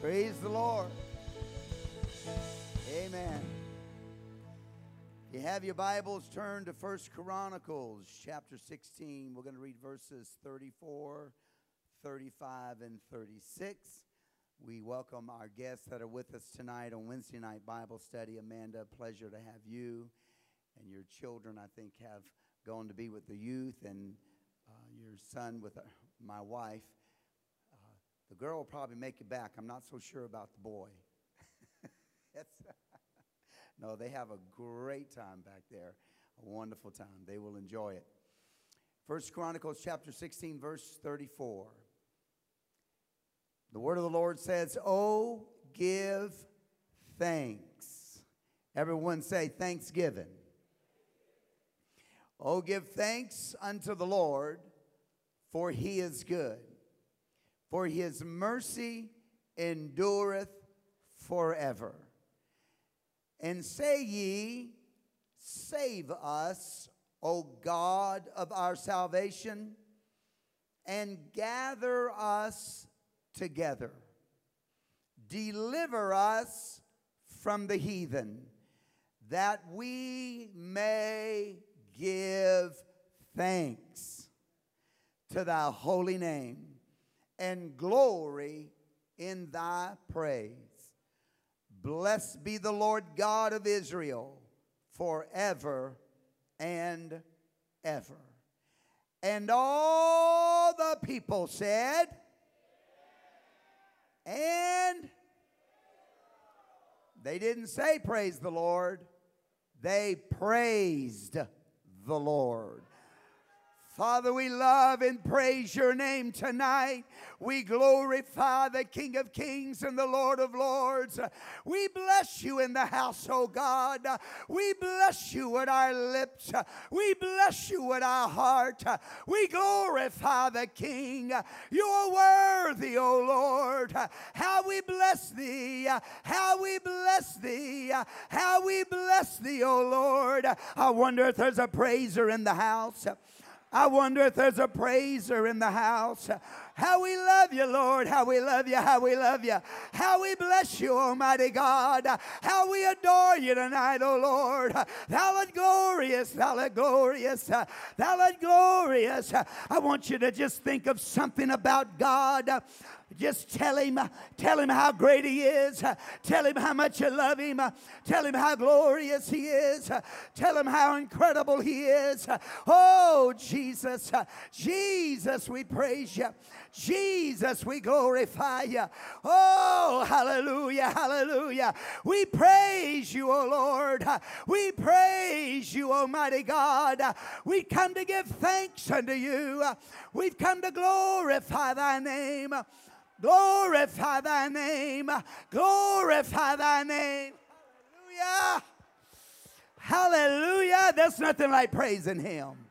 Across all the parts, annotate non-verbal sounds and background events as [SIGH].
Praise the Lord. Amen. You have your Bibles turned to First Chronicles chapter 16. We're going to read verses 34, 35, and 36. We welcome our guests that are with us tonight on Wednesday night Bible study. Amanda, pleasure to have you and your children, I think, have gone to be with the youth, and uh, your son with uh, my wife. The girl will probably make it back. I'm not so sure about the boy. [LAUGHS] no, they have a great time back there, a wonderful time. They will enjoy it. First Chronicles chapter 16, verse 34. The word of the Lord says, Oh, give thanks. Everyone say thanksgiving. Oh, give thanks unto the Lord, for he is good, for his mercy endureth forever. And say ye, Save us, O God of our salvation, and gather us together. Deliver us from the heathen, that we may give thanks to thy holy name and glory in thy praise. Blessed be the Lord God of Israel forever and ever. And all the people said, and they didn't say praise the Lord, they praised the Lord. Father, we love and praise your name tonight. We glorify the King of Kings and the Lord of Lords. We bless you in the house, oh God. We bless you with our lips. We bless you with our heart. We glorify the King. You are worthy, oh Lord. How we bless thee. How we bless thee. How we bless thee, oh Lord. I wonder if there's a praiser in the house. I wonder if there's a praiser in the house. How we love you, Lord. How we love you. How we love you. How we bless you, Almighty God. How we adore you tonight, O Lord. Thou art glorious. Thou art glorious. Thou art glorious. I want you to just think of something about God. Just tell him, tell him how great he is. Tell him how much you love him. Tell him how glorious he is. Tell him how incredible he is. Oh, Jesus, Jesus, we praise you. Jesus, we glorify you. Oh, hallelujah, hallelujah. We praise you, oh Lord. We praise you, Almighty God. We come to give thanks unto you. We've come to glorify thy name. Glorify thy name. Glorify thy name. Hallelujah. Hallelujah. There's nothing like praising him.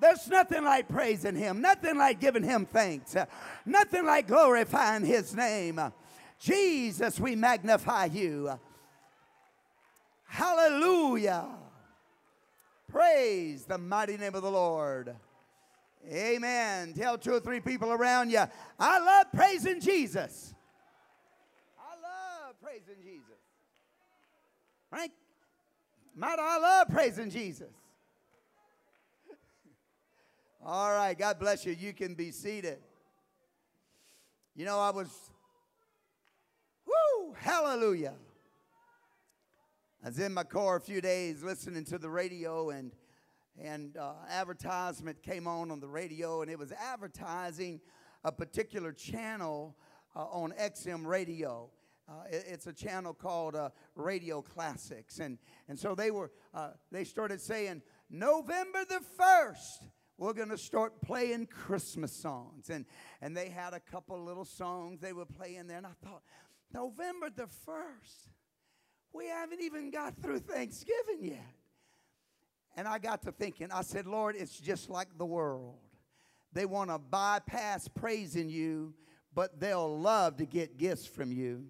There's nothing like praising him, nothing like giving him thanks, nothing like glorifying his name. Jesus, we magnify you. Hallelujah. Praise the mighty name of the Lord. Amen. Tell two or three people around you, I love praising Jesus. I love praising Jesus. Right? Might I love praising Jesus. [LAUGHS] All right, God bless you. You can be seated. You know, I was, whoo, hallelujah. I was in my car a few days listening to the radio and and uh, advertisement came on on the radio, and it was advertising a particular channel uh, on XM radio. Uh, it, it's a channel called uh, Radio Classics, and and so they were uh, they started saying November the first we're going to start playing Christmas songs, and and they had a couple little songs they were playing there, and I thought November the first, we haven't even got through Thanksgiving yet. And I got to thinking, I said, Lord, it's just like the world. They want to bypass praising you, but they'll love to get gifts from you.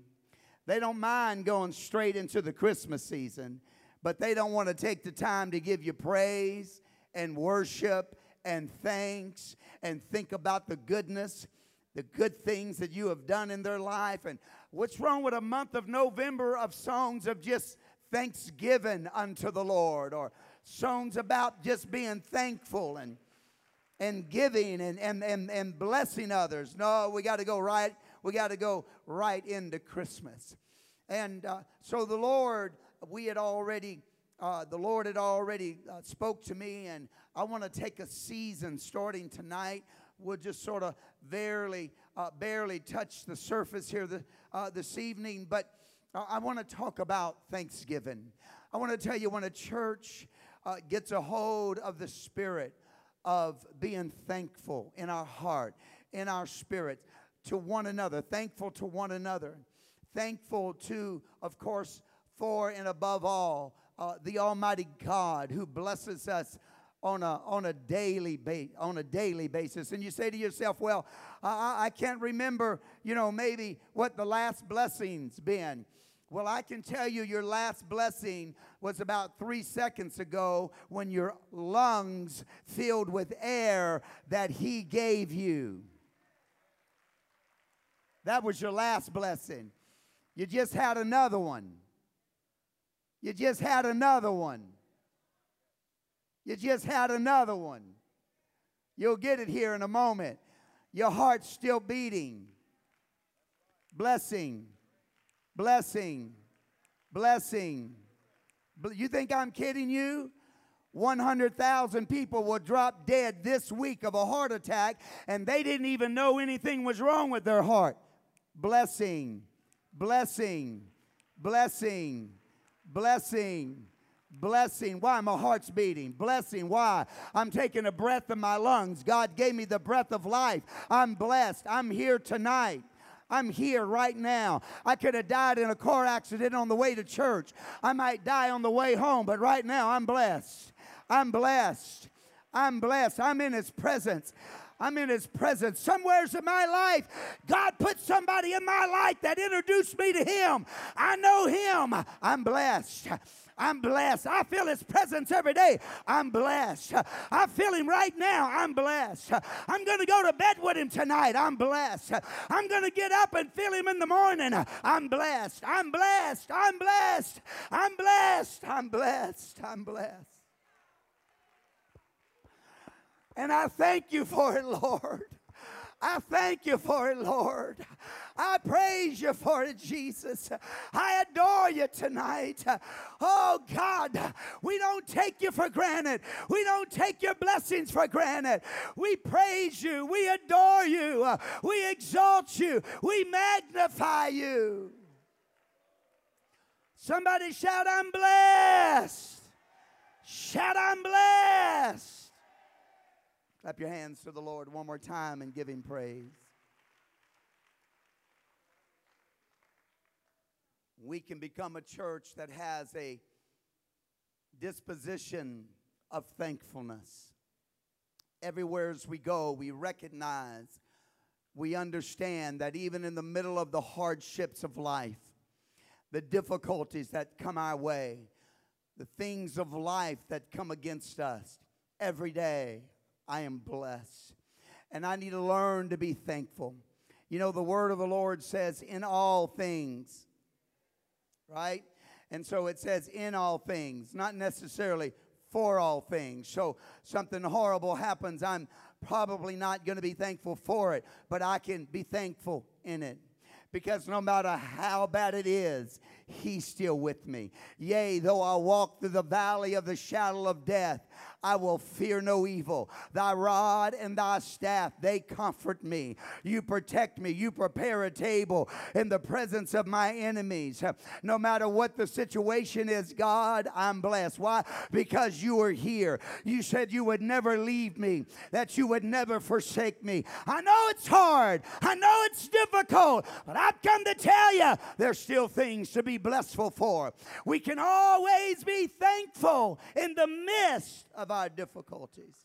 They don't mind going straight into the Christmas season, but they don't want to take the time to give you praise and worship and thanks and think about the goodness the good things that you have done in their life. And what's wrong with a month of November of songs of just thanksgiving unto the Lord or songs about just being thankful and and giving and, and, and, and blessing others. No, we got to go right. We got to go right into Christmas. And uh, so the Lord, we had already, uh, the Lord had already uh, spoke to me, and I want to take a season starting tonight. We'll just sort of barely, uh, barely touch the surface here the, uh, this evening, but I want to talk about Thanksgiving. I want to tell you when a church uh, gets a hold of the Spirit of being thankful in our heart, in our spirit, to one another, thankful to one another, thankful to, of course, for and above all, uh, the Almighty God who blesses us on a, on a daily ba- on a daily basis. And you say to yourself well I, I can't remember you know maybe what the last blessings been well, I can tell you your last blessing was about three seconds ago when your lungs filled with air that He gave you. That was your last blessing. You just had another one. You just had another one. You just had another one. You'll get it here in a moment. Your heart's still beating. Blessing blessing, blessing. You think I'm kidding you? 100,000 people will drop dead this week of a heart attack, and they didn't even know anything was wrong with their heart. Blessing, blessing, blessing, blessing, blessing. Why? My heart's beating. Blessing. Why? I'm taking a breath in my lungs. God gave me the breath of life. I'm blessed. I'm here tonight. I'm here right now. I could have died in a car accident on the way to church. I might die on the way home, but right now I'm blessed. I'm blessed. I'm blessed. I'm in His presence. I'm in His presence. Somewheres in my life, God put somebody in my life that introduced me to Him. I know Him. I'm blessed. I'm blessed. I feel His presence every day. I'm blessed. I feel Him right now. I'm blessed. I'm going to go to bed with Him tonight. I'm blessed. I'm going to get up and feel Him in the morning. I'm blessed. I'm blessed. I'm blessed. I'm blessed. I'm blessed. I'm blessed. And I thank you for it, Lord. I thank you for it, Lord. I praise you for it, Jesus. I adore you tonight. Oh, God, we don't take you for granted. We don't take your blessings for granted. We praise you. We adore you. We exalt you. We magnify you. Somebody shout, I'm blessed. Shout, I'm blessed. Clap your hands to the Lord one more time and give him praise. We can become a church that has a disposition of thankfulness. Everywhere as we go, we recognize, we understand that even in the middle of the hardships of life, the difficulties that come our way, the things of life that come against us every day, I am blessed. And I need to learn to be thankful. You know, the word of the Lord says, in all things, right? And so it says, in all things, not necessarily for all things. So something horrible happens, I'm probably not going to be thankful for it, but I can be thankful in it because no matter how bad it is, He's still with me. Yea, though I walk through the valley of the shadow of death, I will fear no evil. Thy rod and thy staff, they comfort me. You protect me. You prepare a table in the presence of my enemies. No matter what the situation is, God, I'm blessed. Why? Because you are here. You said you would never leave me, that you would never forsake me. I know it's hard. I know it's difficult, but I've come to tell you there's still things to be blessful for. We can always be thankful in the midst of our difficulties.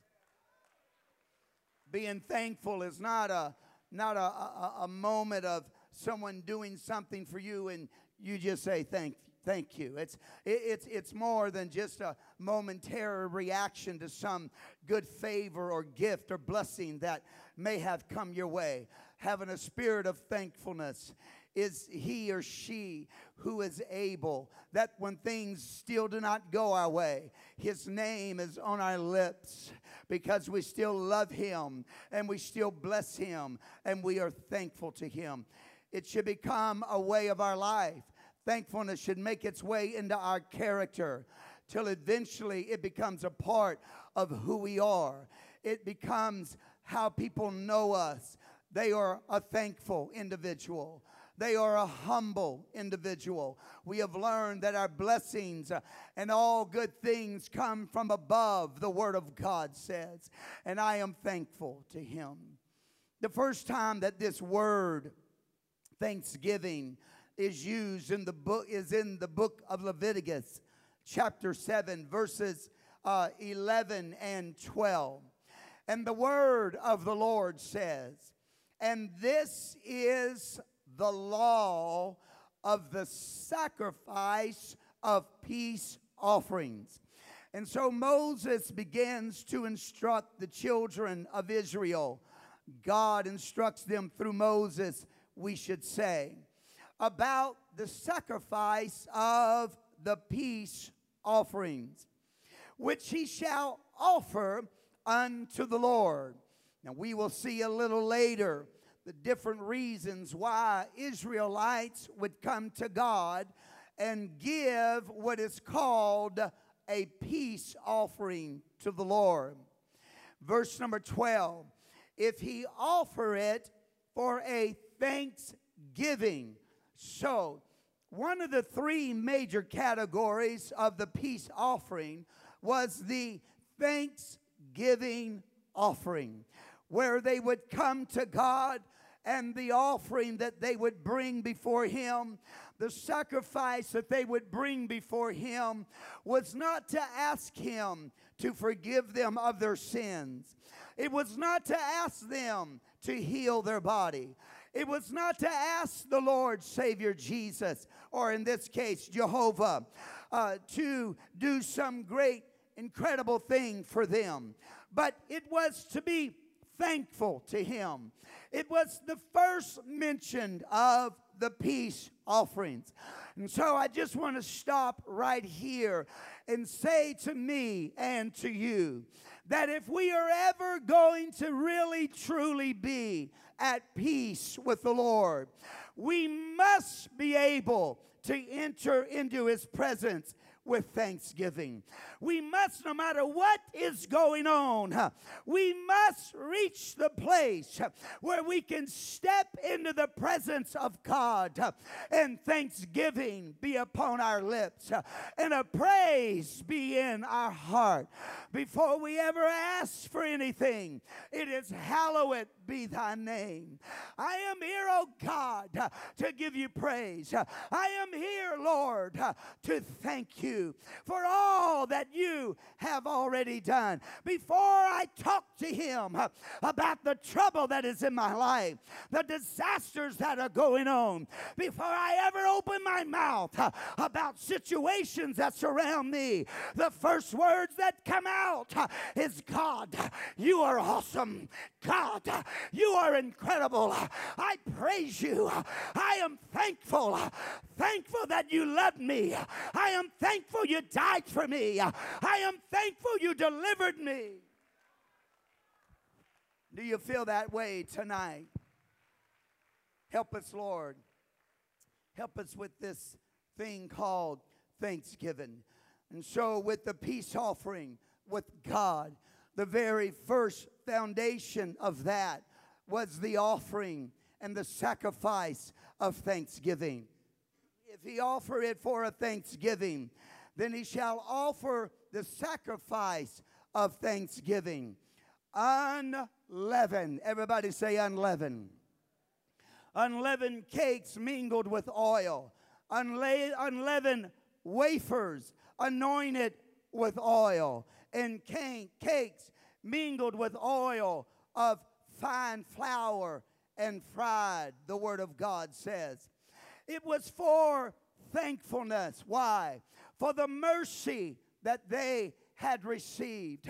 Being thankful is not a not a, a, a moment of someone doing something for you and you just say thank thank you. It's, it's, it's more than just a momentary reaction to some good favor or gift or blessing that may have come your way. having a spirit of thankfulness is he or she who is able that when things still do not go our way, his name is on our lips because we still love him and we still bless him and we are thankful to him. It should become a way of our life. Thankfulness should make its way into our character till eventually it becomes a part of who we are. It becomes how people know us. They are a thankful individual. They are a humble individual. We have learned that our blessings uh, and all good things come from above, the Word of God says. And I am thankful to Him. The first time that this word, thanksgiving, is used in the book is in the book of Leviticus, chapter 7, verses uh, 11 and 12. And the word of the Lord says, And this is the law of the sacrifice of peace offerings. And so Moses begins to instruct the children of Israel. God instructs them through Moses, we should say, about the sacrifice of the peace offerings, which he shall offer unto the Lord. Now, we will see a little later the different reasons why Israelites would come to God and give what is called a peace offering to the Lord. Verse number 12 if he offer it for a thanksgiving. So, one of the three major categories of the peace offering was the thanksgiving offering, where they would come to God and the offering that they would bring before Him, the sacrifice that they would bring before Him, was not to ask Him to forgive them of their sins. It was not to ask them to heal their body. It was not to ask the Lord Savior Jesus, or in this case, Jehovah, uh, to do some great, incredible thing for them, but it was to be thankful to Him. It was the first mention of the peace offerings. And so I just want to stop right here and say to me and to you that if we are ever going to really truly be at peace with the Lord, we must be able to enter into his presence with thanksgiving. We must, no matter what is going on, we must reach the place where we can step into the presence of God and thanksgiving be upon our lips and a praise be in our heart. Before we ever ask for anything, it is hallowed be thy name. I am here, oh God, to give you praise. I am here, Lord, to thank you for all that you have already done. Before I talk to him about the trouble that is in my life, the disasters that are going on, before I ever open my mouth about situations that surround me, the first words that come out is God, you are awesome. God, you are incredible. I praise you. I am thankful. Thankful that you love me. I am thankful you died for me. I am thankful you delivered me. Do you feel that way tonight? Help us, Lord. Help us with this thing called Thanksgiving. And so, with the peace offering with God, the very first foundation of that was the offering and the sacrifice of thanksgiving. If he offer it for a thanksgiving, then he shall offer the sacrifice of thanksgiving. Unleavened. Everybody say unleavened. Unleavened cakes mingled with oil. Unleavened wafers anointed with oil. And cakes mingled with oil of fine flour and fried, the Word of God says. It was for thankfulness. Why? For the mercy that they had received.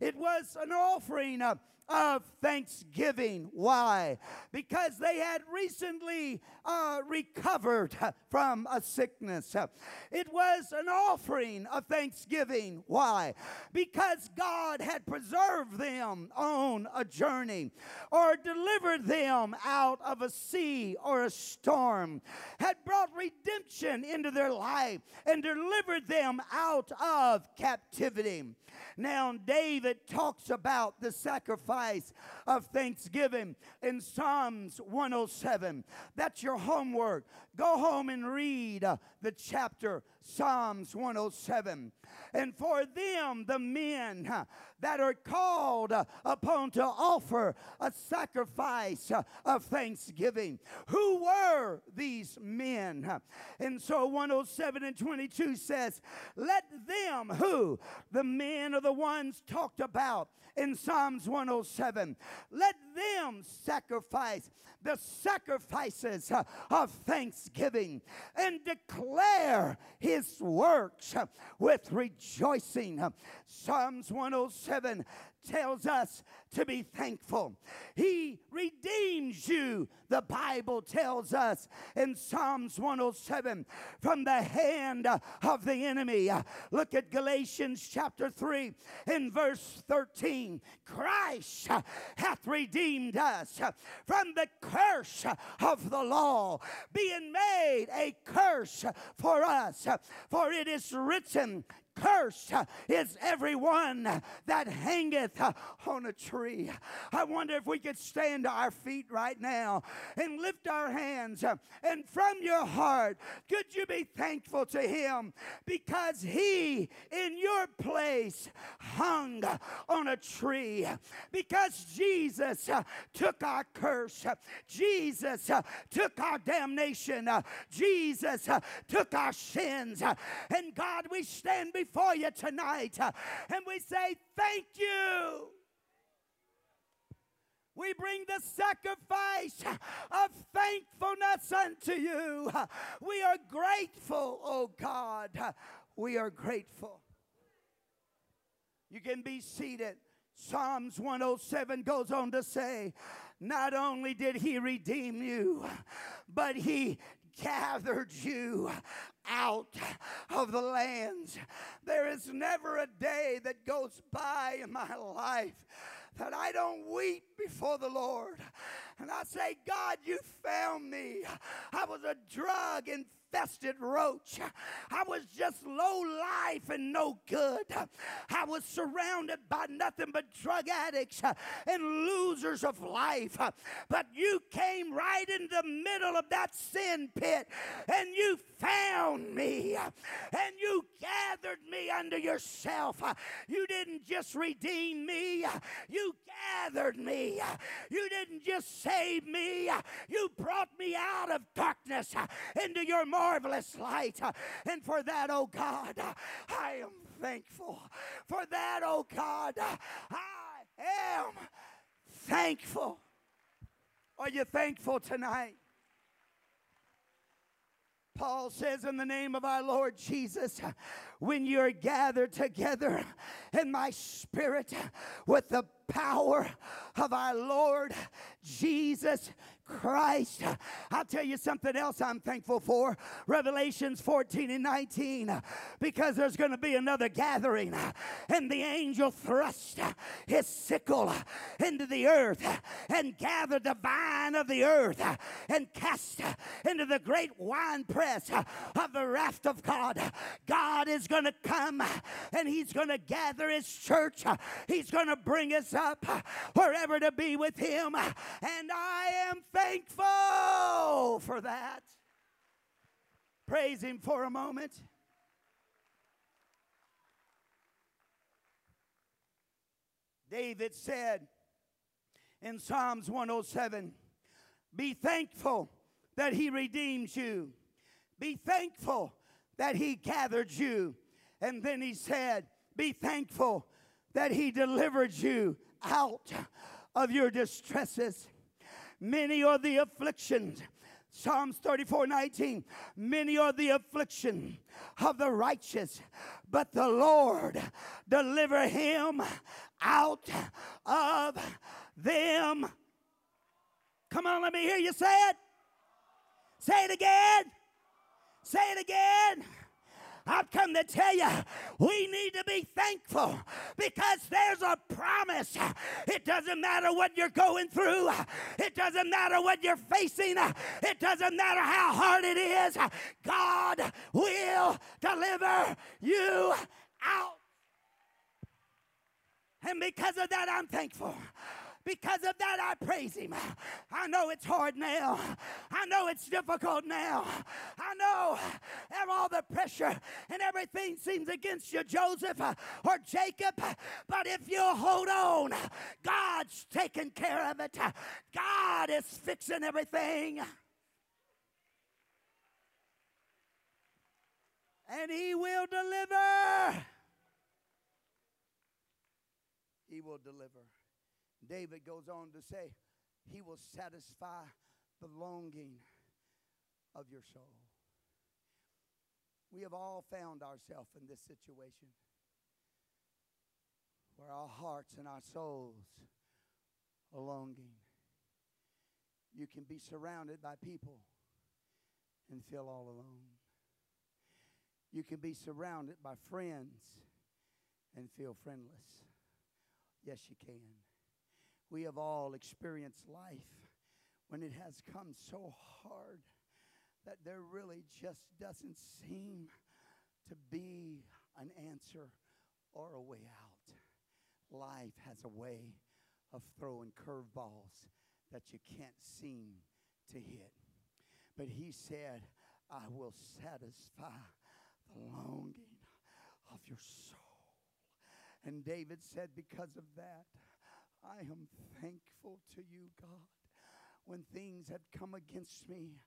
It was an offering of, thanksgiving. Why? Because they had recently uh, recovered from a sickness. It was an offering of thanksgiving. Why? Because God had preserved them on a journey or delivered them out of a sea or a storm, had brought redemption into their life and delivered them out of captivity. Now, David talks about the sacrifice of thanksgiving in Psalms 107. That's your homework. Go home and read uh, the chapter, Psalms 107. And for them, the men that are called uh, upon to offer a sacrifice uh, of thanksgiving. Who were these men? And so 107 and 22 says, Let them who, the men are the ones talked about in Psalms 107, let them sacrifice the sacrifices uh, of thanksgiving and declare his works uh, with rejoicing. Psalms 107 tells us to be thankful. He redeems you, the Bible tells us in Psalms 107, from the hand of the enemy. Look at Galatians chapter 3 in verse 13. Christ hath redeemed us from the curse of the law, being made a curse for us. For it is written, Cursed is everyone that hangeth on a tree. I wonder if we could stand to our feet right now and lift our hands. And from your heart, could you be thankful to Him? Because He in your place hung on a tree. Because Jesus took our curse, Jesus took our damnation, Jesus took our sins, and God, we stand before you tonight uh, and we say, Thank you. We bring the sacrifice of thankfulness unto you. We are grateful, oh God. We are grateful. You can be seated. Psalms 107 goes on to say, Not only did he redeem you, but he gathered you out of the lands. There is never a day that goes by in my life that I don't weep before the Lord. And I say, God, you found me. I was a drug and infested roach. I was just low life and no good. I was surrounded by nothing but drug addicts and losers of life. But you came right in the middle of that sin pit and you found me and you gathered under yourself. You didn't just redeem me, you gathered me. You didn't just save me, you brought me out of darkness into your marvelous light. And for that, oh God, I am thankful. For that, oh God, I am thankful. Are you thankful tonight? Paul says, in the name of our Lord Jesus, when you're gathered together in my spirit with the power of our Lord Jesus Christ. I'll tell you something else I'm thankful for. Revelations 14 and 19. Because there's going to be another gathering. And the angel thrust his sickle into the earth and gathered the vine of the earth and cast into the great winepress of the wrath of God. God is going to come and he's going to gather his church. He's going to bring us up wherever to be with him. And I am thankful for that. Praise Him for a moment. David said in Psalms 107 Be thankful that He redeems you, be thankful that He gathered you. And then He said, Be thankful that He delivered you out of your distresses. Many are the afflictions. Psalms 34 19. Many are the affliction of the righteous, but the Lord deliver him out of them. Come on, let me hear you say it. Say it again. Say it again. I've come to tell you, we need to be thankful because there's a promise. It doesn't matter what you're going through, it doesn't matter what you're facing, it doesn't matter how hard it is. God will deliver you out. And because of that, I'm thankful. Because of that, I praise Him. I know it's hard now. I know it's difficult now. I know all the pressure and everything seems against you, Joseph uh, or Jacob. But if you hold on, God's taking care of it. God is fixing everything. And He will deliver. He will deliver. David goes on to say, He will satisfy the longing of your soul. We have all found ourselves in this situation where our hearts and our souls are longing. You can be surrounded by people and feel all alone. You can be surrounded by friends and feel friendless. Yes, you can. We have all experienced life when it has come so hard that there really just doesn't seem to be an answer or a way out. Life has a way of throwing curveballs that you can't seem to hit. But he said, I will satisfy the longing of your soul. And David said, Because of that, I am thankful to you, God. When things have come against me,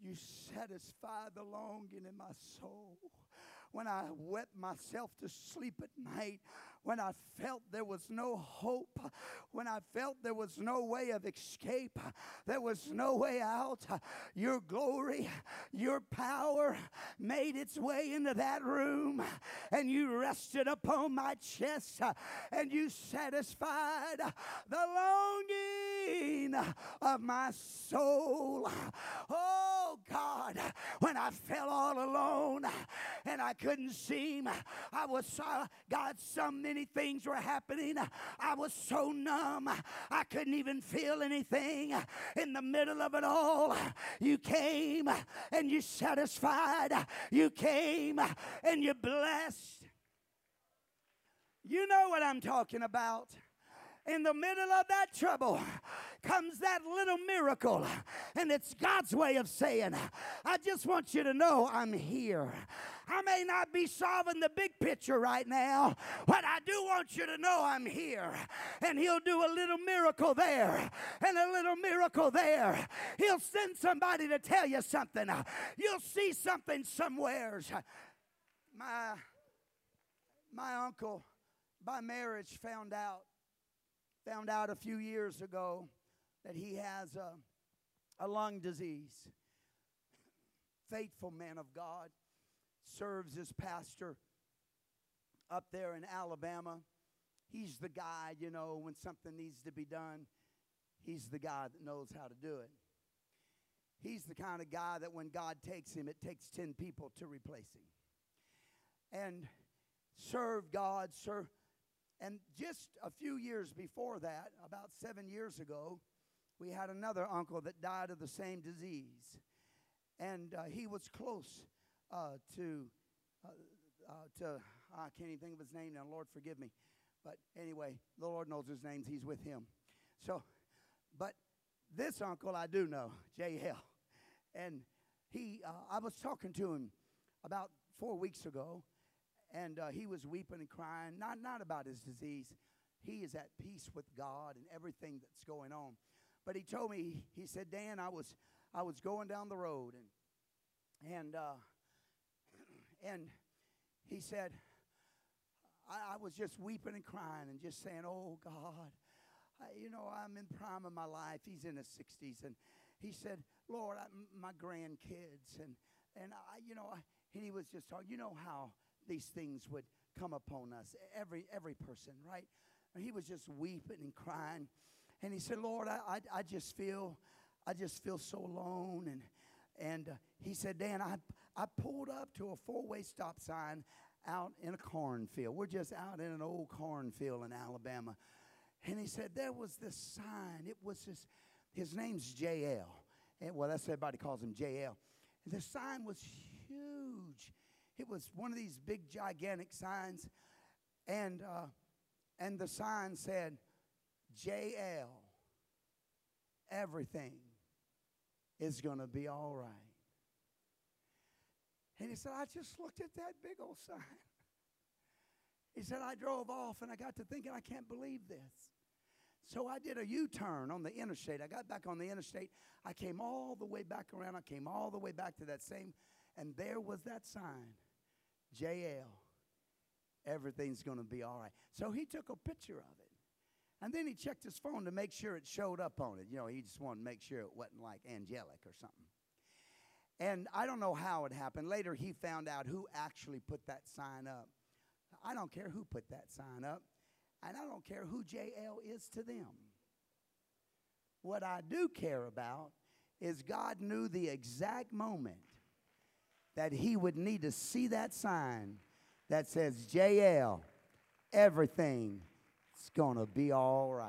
you satisfy the longing in my soul when I wept myself to sleep at night, when I felt there was no hope, when I felt there was no way of escape, there was no way out, your glory, your power made its way into that room and you rested upon my chest and you satisfied the longing of my soul. Oh God, when I felt all alone and I couldn't seem. I was, uh, God, so many things were happening. I was so numb. I couldn't even feel anything. In the middle of it all, you came and you satisfied. You came and you blessed. You know what I'm talking about in the middle of that trouble comes that little miracle. And it's God's way of saying, I just want you to know I'm here. I may not be solving the big picture right now, but I do want you to know I'm here. And He'll do a little miracle there and a little miracle there. He'll send somebody to tell you something. You'll see something somewheres. My, my uncle, by marriage, found out found out a few years ago that he has a, a lung disease. Faithful man of God, serves as pastor up there in Alabama. He's the guy, you know, when something needs to be done, he's the guy that knows how to do it. He's the kind of guy that when God takes him, it takes 10 people to replace him. And serve God, serve and just a few years before that, about seven years ago, we had another uncle that died of the same disease. And uh, he was close uh, to, uh, uh to, I can't even think of his name now, Lord forgive me. But anyway, the Lord knows his name, he's with him. So, but this uncle I do know, J.L. And he, uh, I was talking to him about four weeks ago, and uh, he was weeping and crying, not, not about his disease. He is at peace with God and everything that's going on. But he told me, he said, Dan, I was, I was going down the road and, and, uh, and he said, I, I, was just weeping and crying and just saying, oh God, I, you know, I'm in prime of my life. He's in his 60s. And he said, Lord, I, my grandkids and, and I, you know, I, and he was just talking, you know how these things would come upon us, every, every person, right? he was just weeping and crying. And he said, Lord, I, I, I just feel, I just feel so alone. And, and uh, he said, Dan, I, I pulled up to a four-way stop sign out in a cornfield. We're just out in an old cornfield in Alabama. And he said, there was this sign. It was this, his name's JL. And, well, that's everybody calls him JL. And the sign was huge. It was one of these big, gigantic signs. And, uh, and the sign said, JL, everything is going to be all right. And he said, I just looked at that big old sign. He said, I drove off and I got to thinking, I can't believe this. So I did a U turn on the interstate. I got back on the interstate. I came all the way back around. I came all the way back to that same, and there was that sign JL. Everything's going to be all right. So he took a picture of it. And then he checked his phone to make sure it showed up on it. You know, he just wanted to make sure it wasn't like angelic or something. And I don't know how it happened. Later, he found out who actually put that sign up. I don't care who put that sign up, and I don't care who JL is to them. What I do care about is God knew the exact moment that he would need to see that sign that says, JL, everything is going to be all right.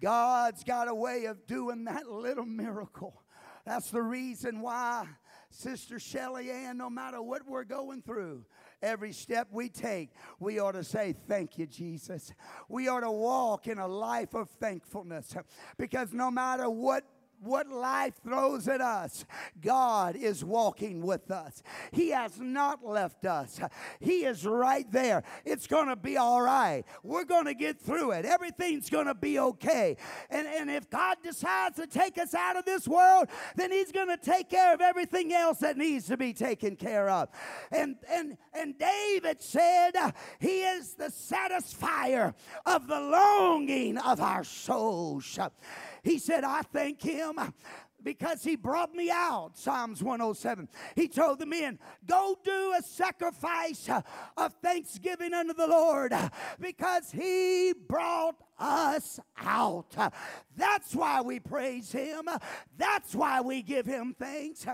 God's got a way of doing that little miracle that's the reason why, Sister Shelly Ann, no matter what we're going through, every step we take, we ought to say, Thank you, Jesus. We ought to walk in a life of thankfulness because no matter what what life throws at us, God is walking with us. He has not left us. He is right there. It's going to be all right. We're going to get through it. Everything's going to be okay. And, and if God decides to take us out of this world, then He's going to take care of everything else that needs to be taken care of. And, and, and David said, He is the satisfier of the longing of our souls. He said, I thank him because he brought me out. Psalms 107. He told the men, Go do a sacrifice of thanksgiving unto the Lord because he brought us out. That's why we praise him. That's why we give him thanks.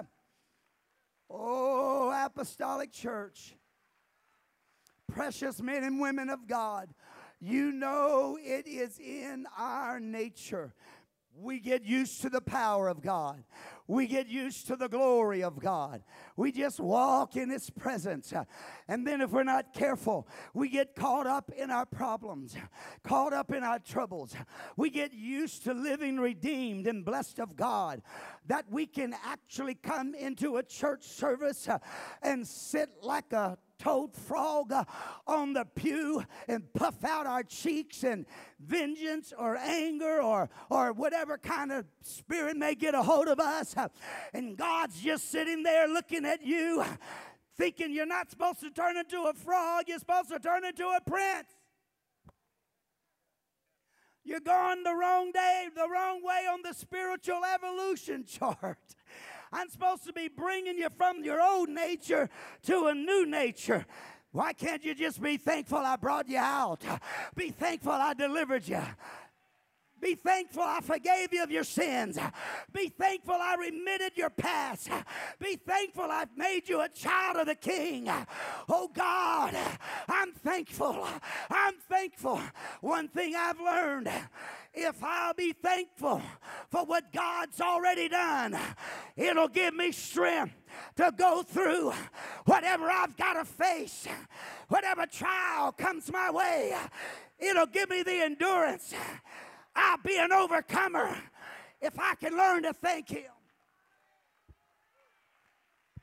Oh, Apostolic Church, precious men and women of God, you know it is in our nature we get used to the power of God. We get used to the glory of God. We just walk in His presence. And then, if we're not careful, we get caught up in our problems, caught up in our troubles. We get used to living redeemed and blessed of God that we can actually come into a church service and sit like a toad frog uh, on the pew and puff out our cheeks in vengeance or anger or, or whatever kind of spirit may get a hold of us. And God's just sitting there looking at you, thinking you're not supposed to turn into a frog, you're supposed to turn into a prince. You're going the wrong day, the wrong way on the spiritual evolution [LAUGHS] chart. I'm supposed to be bringing you from your old nature to a new nature. Why can't you just be thankful I brought you out? Be thankful I delivered you. Be thankful I forgave you of your sins. Be thankful I remitted your past. Be thankful I've made you a child of the King. Oh God, I'm thankful. I'm thankful. One thing I've learned if I'll be thankful for what God's already done, it'll give me strength to go through whatever I've got to face, whatever trial comes my way. It'll give me the endurance I'll be an overcomer if I can learn to thank Him.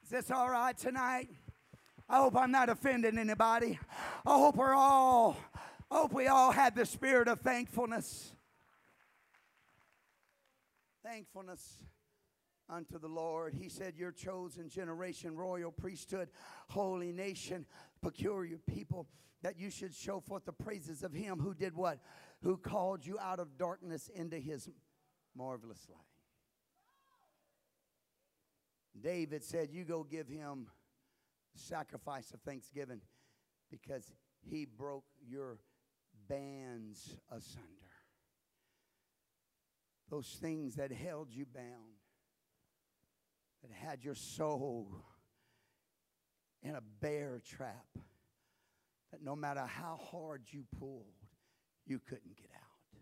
Is this all right tonight? I hope I'm not offending anybody. I hope we're all, I hope we all had the spirit of thankfulness. Thankfulness unto the Lord. He said, Your chosen generation, royal priesthood, holy nation, peculiar people, that you should show forth the praises of Him who did what? who called you out of darkness into his marvelous light. David said, You go give him sacrifice of thanksgiving because he broke your bands asunder. Those things that held you bound, that had your soul in a bear trap, that no matter how hard you pulled, you couldn't get out.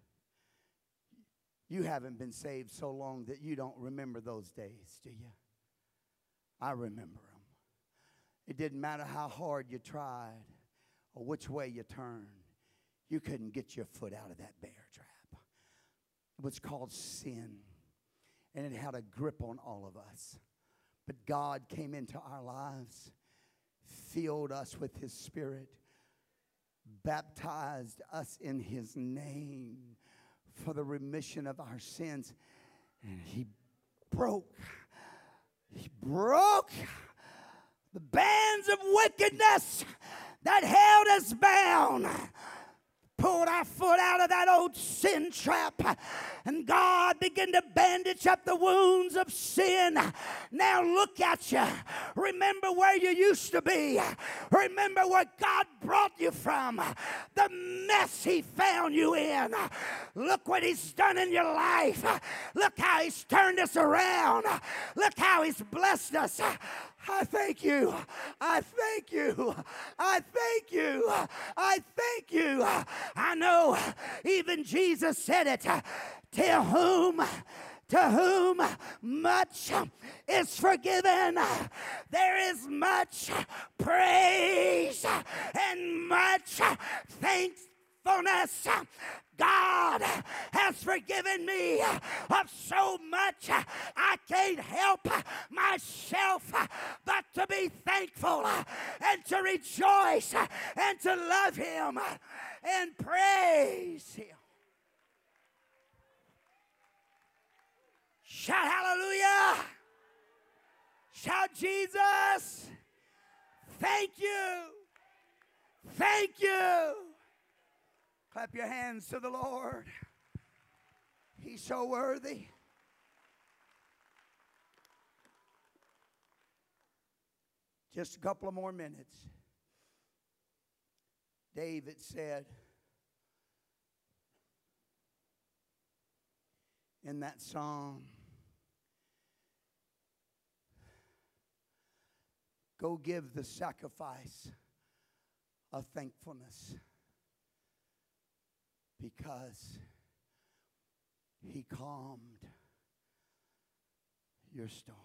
You haven't been saved so long that you don't remember those days, do you? I remember them. It didn't matter how hard you tried or which way you turned, you couldn't get your foot out of that bear trap. It was called sin, and it had a grip on all of us. But God came into our lives, filled us with His Spirit, baptized us in His name for the remission of our sins, and He broke, He broke the bands of wickedness that held us bound pulled our foot out of that old sin trap and God began to bandage up the wounds of sin. Now look at you. Remember where you used to be. Remember where God brought you from. The mess He found you in. Look what He's done in your life. Look how He's turned us around. Look how He's blessed us. I thank you. I thank you. I thank you. I thank you. I know even Jesus said it. To whom to whom much is forgiven, there is much praise and much thankfulness. God has forgiven me of so much I can't help myself but to be thankful and to rejoice and to love Him and praise Him. Shout hallelujah! Shout Jesus! Thank you! Thank you! Clap your hands to the Lord. He's so worthy. Just a couple of more minutes. David said in that song, Go give the sacrifice of thankfulness because he calmed your storm.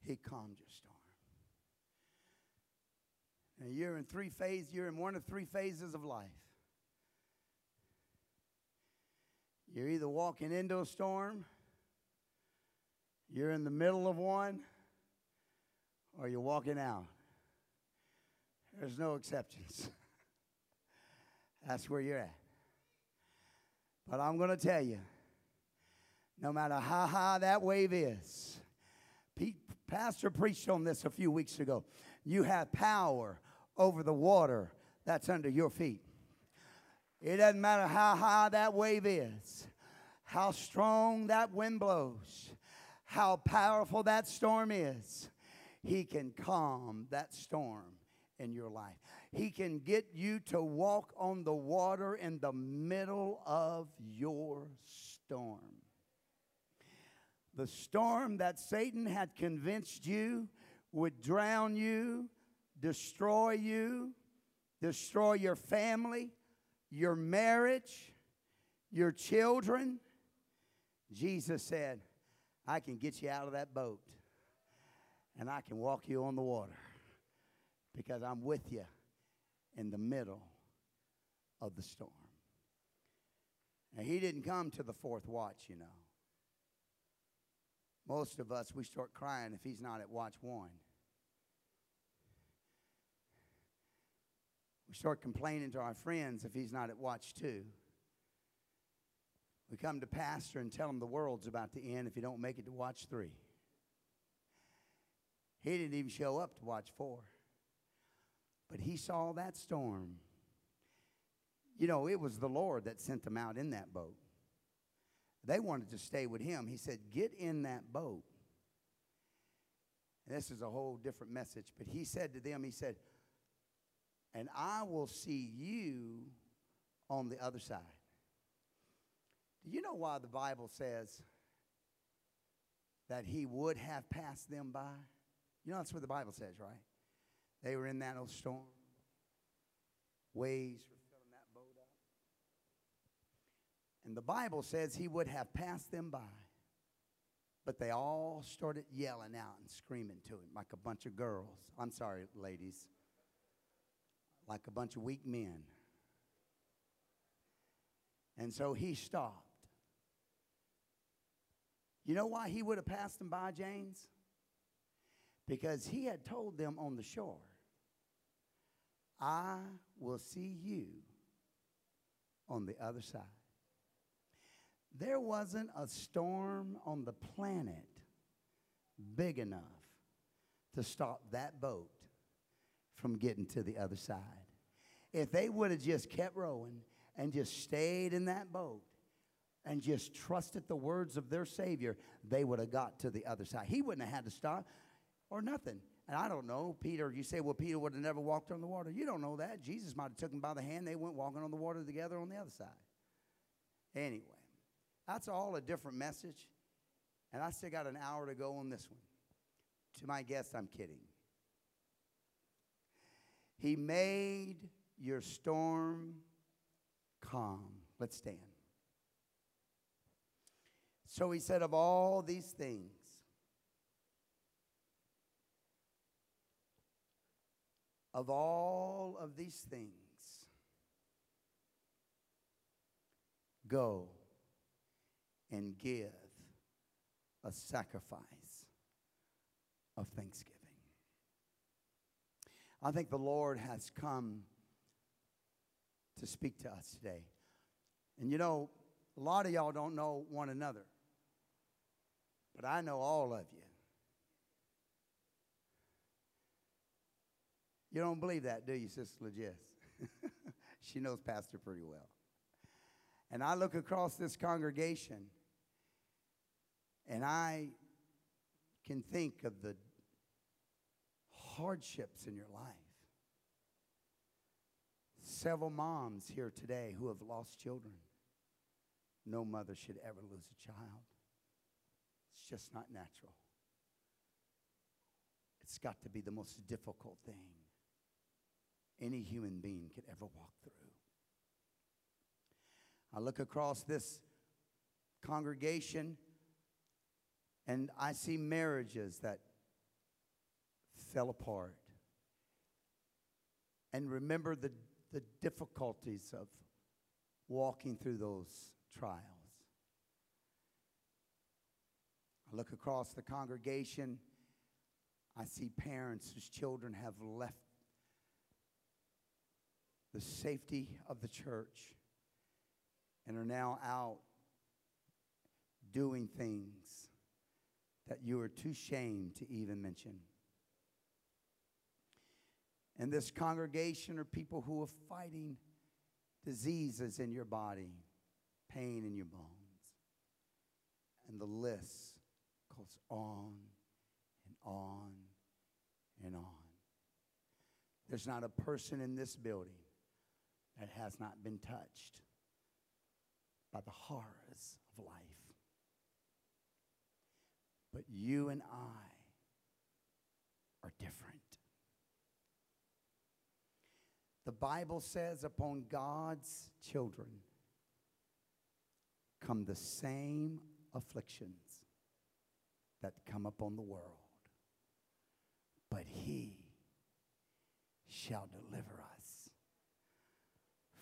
He calmed your storm. You're in three phases, you're in one of three phases of life. You're either walking into a storm, you're in the middle of one, or you're walking out. There's no exceptions. [LAUGHS] That's where you're at. But I'm going to tell you no matter how high that wave is, Pete, Pastor preached on this a few weeks ago. You have power over the water that's under your feet. It doesn't matter how high that wave is, how strong that wind blows, how powerful that storm is. He can calm that storm in your life. He can get you to walk on the water in the middle of your storm. The storm that Satan had convinced you would drown you, destroy you, destroy your family, your marriage, your children. Jesus said, I can get you out of that boat and I can walk you on the water because I'm with you in the middle of the storm. Now, he didn't come to the fourth watch, you know. Most of us, we start crying if he's not at watch one. We start complaining to our friends if he's not at watch two. We come to pastor and tell him the world's about to end if you don't make it to watch three. He didn't even show up to watch four. But he saw that storm. You know, it was the Lord that sent them out in that boat. They wanted to stay with him. He said, Get in that boat. And this is a whole different message. But he said to them, He said, and I will see you on the other side. Do you know why the Bible says that he would have passed them by? You know, that's what the Bible says, right? They were in that old storm. Waves were filling that boat up. And the Bible says he would have passed them by. But they all started yelling out and screaming to him like a bunch of girls. I'm sorry, ladies. Like a bunch of weak men. And so he stopped. You know why he would have passed them by, James? Because he had told them on the shore, I will see you on the other side. There wasn't a storm on the planet big enough to stop that boat from getting to the other side. If they would have just kept rowing and just stayed in that boat and just trusted the words of their Savior, they would have got to the other side. He wouldn't have had to stop or nothing. And I don't know, Peter, you say, well, Peter would have never walked on the water. You don't know that. Jesus might have took him by the hand. They went walking on the water together on the other side. Anyway, that's all a different message. And I still got an hour to go on this one. To my guest, I'm kidding. He made your storm calm. Let's stand. So he said, Of all these things, of all of these things, go and give a sacrifice of thanksgiving. I think the Lord has come to speak to us today. And you know, a lot of y'all don't know one another, but I know all of you. You don't believe that, do you, Sister Legis? [LAUGHS] she knows Pastor pretty well. And I look across this congregation and I can think of the hardships in your life. Several moms here today who have lost children. No mother should ever lose a child. It's just not natural. It's got to be the most difficult thing any human being could ever walk through. I look across this congregation and I see marriages that fell apart. And remember the, the difficulties of walking through those trials. I look across the congregation. I see parents whose children have left the safety of the church and are now out doing things that you are too shamed to even mention. And this congregation are people who are fighting diseases in your body, pain in your bones. And the list goes on and on and on. There's not a person in this building that has not been touched by the horrors of life. But you and I are different. The Bible says, upon God's children come the same afflictions that come upon the world, but He shall deliver us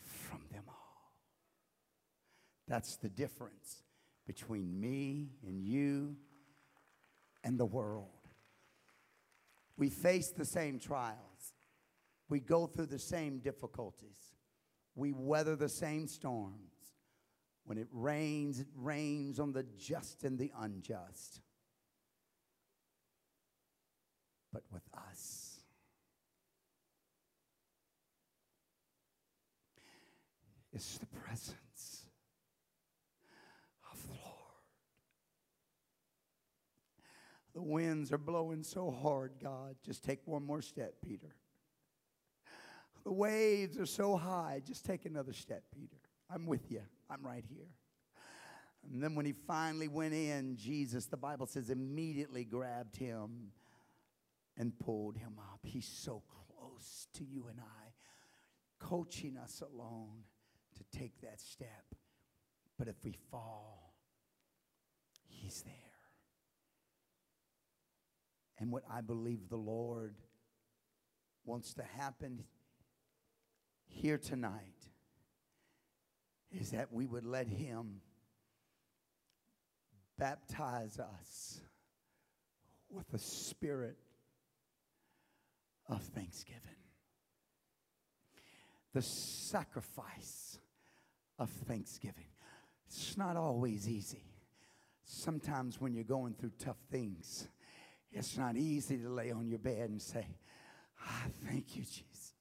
from them all. That's the difference between me and you and the world. We face the same trials. We go through the same difficulties. We weather the same storms. When it rains, it rains on the just and the unjust. But with us, it's the presence The winds are blowing so hard, God. Just take one more step, Peter. The waves are so high. Just take another step, Peter. I'm with you. I'm right here. And then when he finally went in, Jesus, the Bible says, immediately grabbed him and pulled him up. He's so close to you and I, coaching us along to take that step. But if we fall, he's there. And what I believe the Lord wants to happen here tonight is that we would let Him baptize us with the spirit of thanksgiving. The sacrifice of thanksgiving. It's not always easy. Sometimes when you're going through tough things, it's not easy to lay on your bed and say, I thank you, Jesus.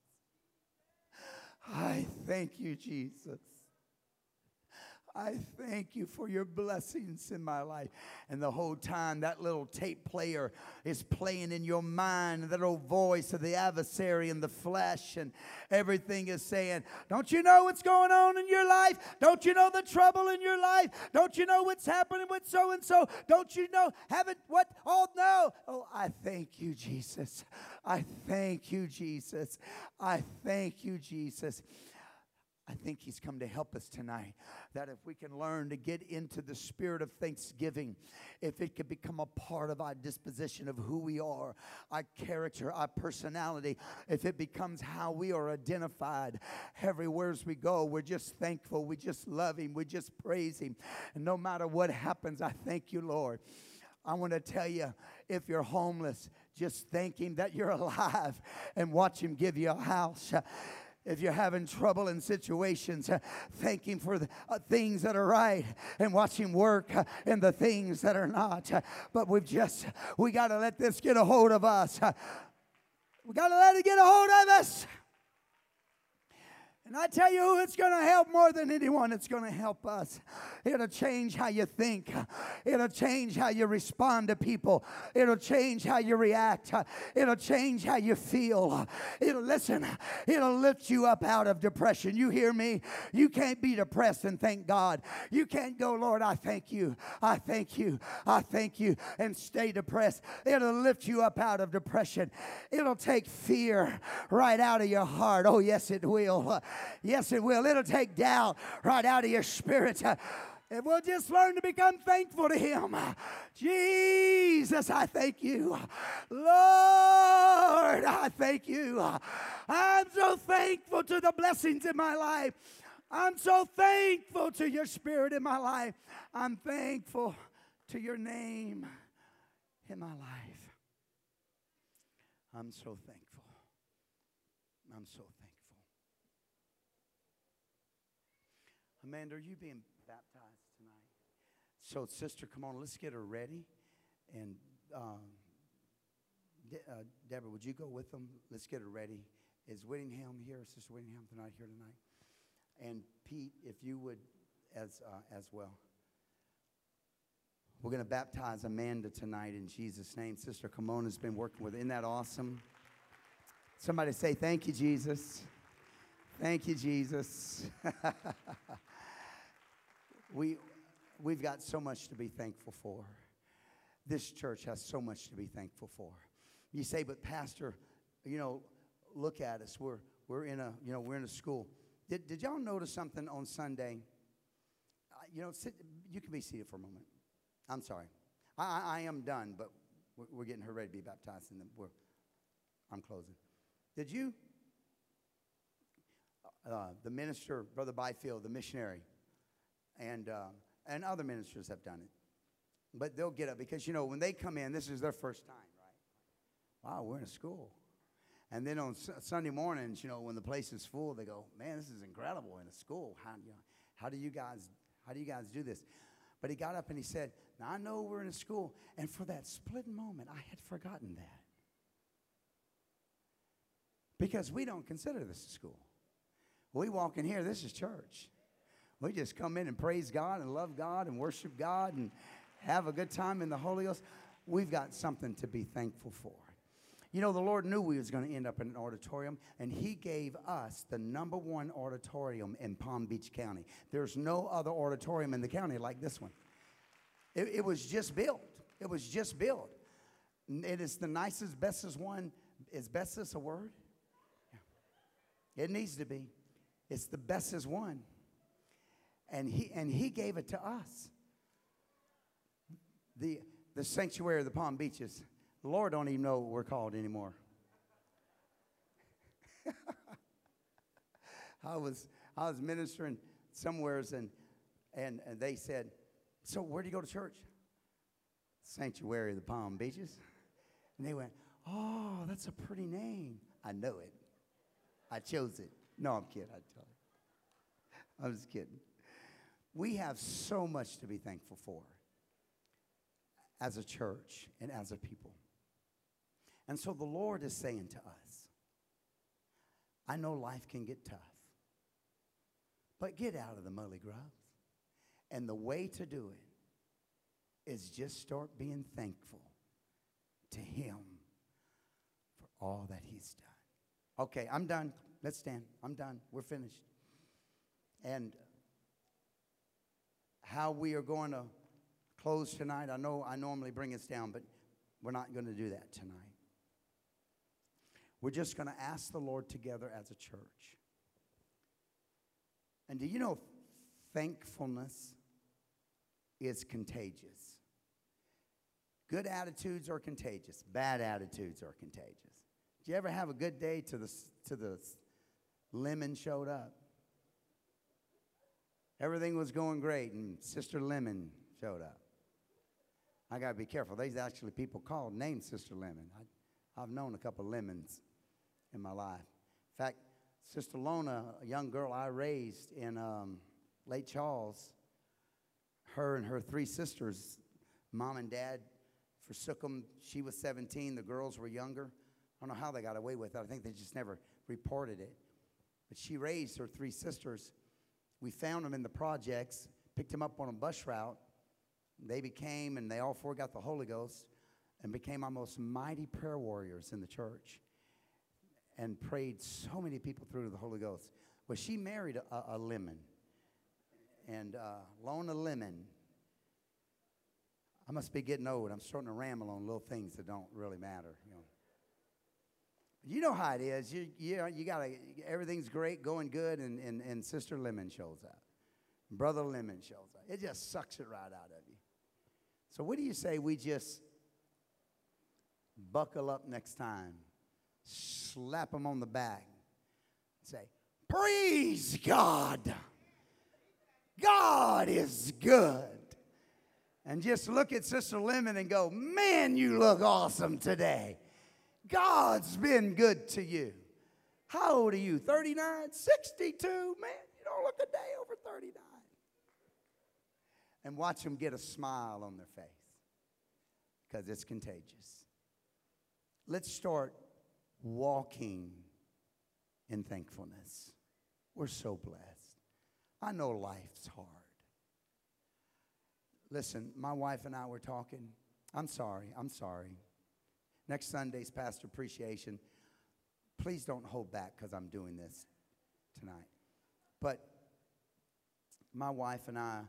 I thank you, Jesus. I thank you for your blessings in my life. And the whole time, that little tape player is playing in your mind, that old voice of the adversary in the flesh, and everything is saying, Don't you know what's going on in your life? Don't you know the trouble in your life? Don't you know what's happening with so and so? Don't you know? Haven't what? Oh, no. Oh, I thank you, Jesus. I thank you, Jesus. I thank you, Jesus. I think He's come to help us tonight. That if we can learn to get into the spirit of thanksgiving, if it could become a part of our disposition of who we are, our character, our personality, if it becomes how we are identified everywhere as we go, we're just thankful, we just love Him, we just praise Him. And no matter what happens, I thank you, Lord. I want to tell you if you're homeless, just thank Him that you're [LAUGHS] alive and watch Him give you a house if you're having trouble in situations, uh, thank Him for the uh, things that are right and watch Him work uh, in the things that are not. Uh, but we've just, we got to let this get a hold of us. Uh, we got to let it get a hold of us. And I tell you who it's going to help more than anyone, it's going to help us. It'll change how you think, it'll change how you respond to people, it'll change how you react, it'll change how you feel. It'll listen, it'll lift you up out of depression. You hear me? You can't be depressed and thank God. You can't go, Lord, I thank you, I thank you, I thank you, and stay depressed. It'll lift you up out of depression. It'll take fear right out of your heart. Oh, yes, it will. Yes, it will. It'll take doubt right out of your spirit. And we'll just learn to become thankful to Him. Jesus, I thank you. Lord, I thank you. I'm so thankful to the blessings in my life. I'm so thankful to your spirit in my life. I'm thankful to your name in my life. I'm so thankful. I'm so thankful. Amanda, are you being baptized tonight? So, sister, come on, let's get her ready. And um, De- uh, Deborah, would you go with them? Let's get her ready. Is Whittingham here? Sister Whittingham tonight here tonight? And Pete, if you would as uh, as well. We're going to baptize Amanda tonight in Jesus' name. Sister Kimona has been working with. Isn't that awesome? Somebody say, Thank you, Jesus. Thank you, Jesus. [LAUGHS] we, we've got so much to be thankful for. This church has so much to be thankful for. You say, but Pastor, you know, look at us. We're, we're, in, a, you know, we're in a school. Did, did y'all notice something on Sunday? Uh, you know, sit, you can be seated for a moment. I'm sorry. I, I, am done, but we're, we're, getting her ready to be baptized, and we're, I'm closing. Did you? Uh, the minister, Brother Byfield, the missionary, and, uh, and other ministers have done it. But they'll get up because, you know, when they come in, this is their first time, right? Wow, we're in a school. And then on Sunday mornings, you know, when the place is full, they go, man, this is incredible in a school. How, you know, how do you guys, how do you guys do this? But he got up and he said, now I know we're in a school. And for that split moment, I had forgotten that. Because we don't consider this a school. We walk in here, this is church. We just come in and praise God and love God and worship God and have a good time in the Holy Ghost. We've got something to be thankful for. You know, the Lord knew we was going to end up in an auditorium, and He gave us the number one auditorium in Palm Beach County. There's no other auditorium in the county like this one. It, it was just built. It was just built. It is the nicest, bestest one. Is bestest a word? Yeah. It needs to be. It's the bestest one. And he and he gave it to us. The the sanctuary of the Palm Beaches. The Lord don't even know what we're called anymore. [LAUGHS] I was I was ministering somewheres and, and and they said, "So where do you go to church?" Sanctuary of the Palm Beaches. And they went, "Oh, that's a pretty name." I know it. I chose it. No, I'm kidding. I tell you. I'm just kidding. We have so much to be thankful for as a church and as a people. And so the Lord is saying to us, I know life can get tough, but get out of the mully grubs. And the way to do it is just start being thankful to Him for all that He's done. Okay, I'm done. Let's stand. I'm done. We're finished. And how we are going to close tonight, I know I normally bring us down, but we're not going to do that tonight. We're just going to ask the Lord together as a church. And do you know thankfulness is contagious? Good attitudes are contagious. Bad attitudes are contagious. Did you ever have a good day to the, to the lemon showed up? Everything was going great, and Sister Lemon showed up. I got to be careful. There's actually people called named Sister Lemon. I, I've known a couple lemons in my life. In fact, Sister Lona, a young girl I raised in um, Lake Charles, her and her three sisters, mom and dad, forsook them. She was 17, the girls were younger. I don't know how they got away with it. I think they just never reported it. But she raised her three sisters. We found them in the projects, picked them up on a bus route. They became, and they all four got the Holy Ghost and became our most mighty prayer warriors in the church and prayed so many people through to the Holy Ghost. Well, she married a, a lemon, and uh, Lona Lemon. I must be getting old. I'm starting to ramble on little things that don't really matter. You know, you know how it is. You you, you got everything's great, going good, and, and, and Sister Lemon shows up, Brother Lemon shows up. It just sucks it right out of you. So what do you say we just buckle up next time? slap them on the back, and say, Praise God. God is good. And just look at Sister Lemon and go, Man, you look awesome today. God's been good to you. How old are you? 39? 62? Man, you don't look a day over 39. And watch them get a smile on their face because it's contagious. Let's start walking in thankfulness. We're so blessed. I know life's hard. Listen, my wife and I were talking. I'm sorry, I'm sorry. Next Sunday's pastor appreciation. Please don't hold back because I'm doing this tonight. But my wife and I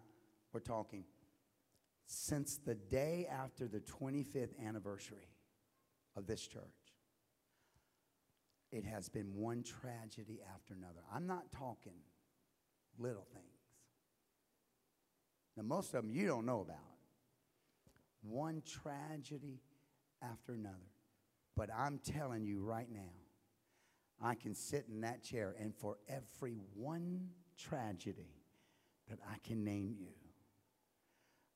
were talking. Since the day after the 25th anniversary of this church, it has been one tragedy after another. I'm not talking little things. Now, most of them you don't know about. One tragedy after another. But I'm telling you right now, I can sit in that chair, and for every one tragedy that I can name you,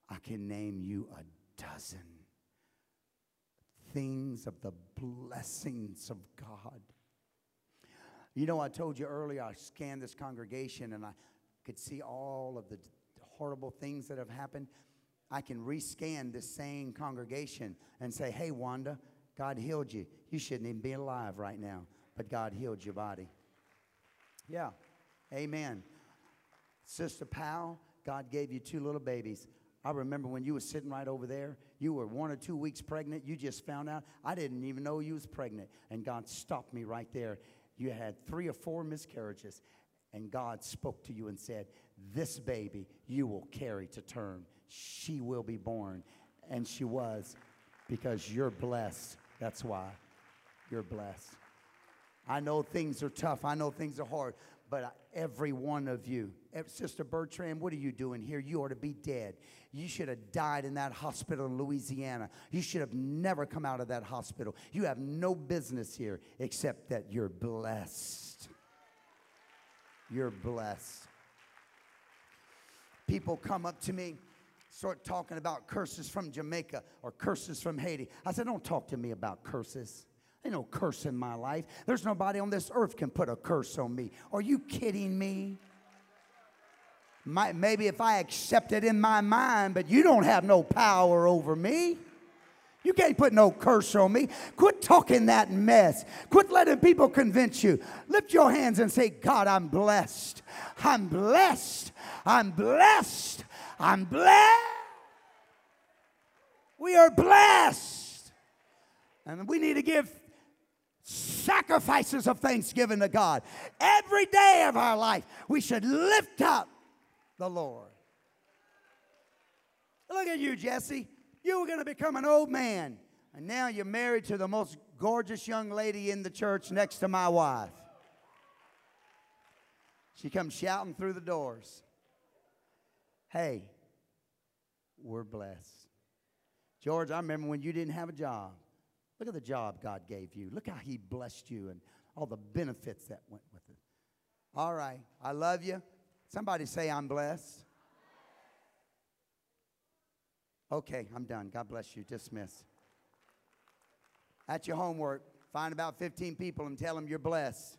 I can name you a dozen things of the blessings of God you know, I told you earlier, I scanned this congregation and I could see all of the horrible things that have happened. I can rescan this same congregation and say, hey, Wanda, God healed you. You shouldn't even be alive right now, but God healed your body. Yeah, amen. Sister Powell, God gave you two little babies. I remember when you were sitting right over there, You were one or two weeks pregnant. You just found out. I didn't even know you was pregnant. And God stopped me right there. You had three or four miscarriages. And God spoke to you and said, This baby you will carry to term. She will be born. And she was because you're blessed. That's why you're blessed. I know things are tough. I know things are hard. But every one of you, eh, Sister Bertram, what are you doing here? You ought to be dead. You should have died in that hospital in Louisiana. You should have never come out of that hospital. You have no business here except that you're blessed. You're blessed. People come up to me, start talking about curses from Jamaica or curses from Haiti. I said, Don't talk to me about curses. Ain't no curse in my life. There's nobody on this earth can put a curse on me. Are you kidding me? My, maybe if I accept it in my mind, but you don't have no power over me. You can't put no curse on me. Quit talking that mess. Quit letting people convince you. Lift your hands and say, God, I'm blessed. I'm blessed. I'm blessed. I'm blessed. We are blessed. And we need to give sacrifices of thanksgiving to God. Every day of our life, we should lift up the Lord. Look at you, Jesse. You were going to become an old man, and now you're married to the most gorgeous young lady in the church next to my wife. She comes shouting through the doors. Hey, we're blessed. George, I remember when you didn't have a job. Look at the job God gave you. Look how He blessed you and all the benefits that went with it. All right. I love you. Somebody say, I'm blessed. Okay, I'm done. God bless you. Dismiss. That's your homework. Find about 15 people and tell them you're blessed.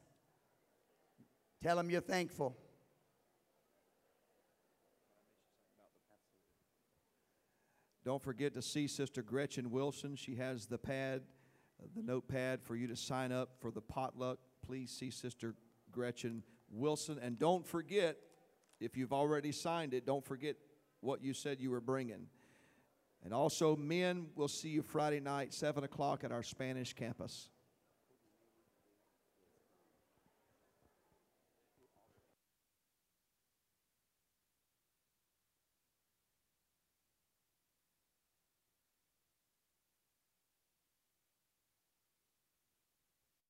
Tell them you're thankful. Don't forget to see Sister Gretchen Wilson. She has the pad, uh, the notepad for you to sign up for the potluck. Please see Sister Gretchen Wilson. And don't forget, if you've already signed it, don't forget what you said you were bringing. And also, men, we'll see you Friday night, 7 o'clock at our Spanish campus.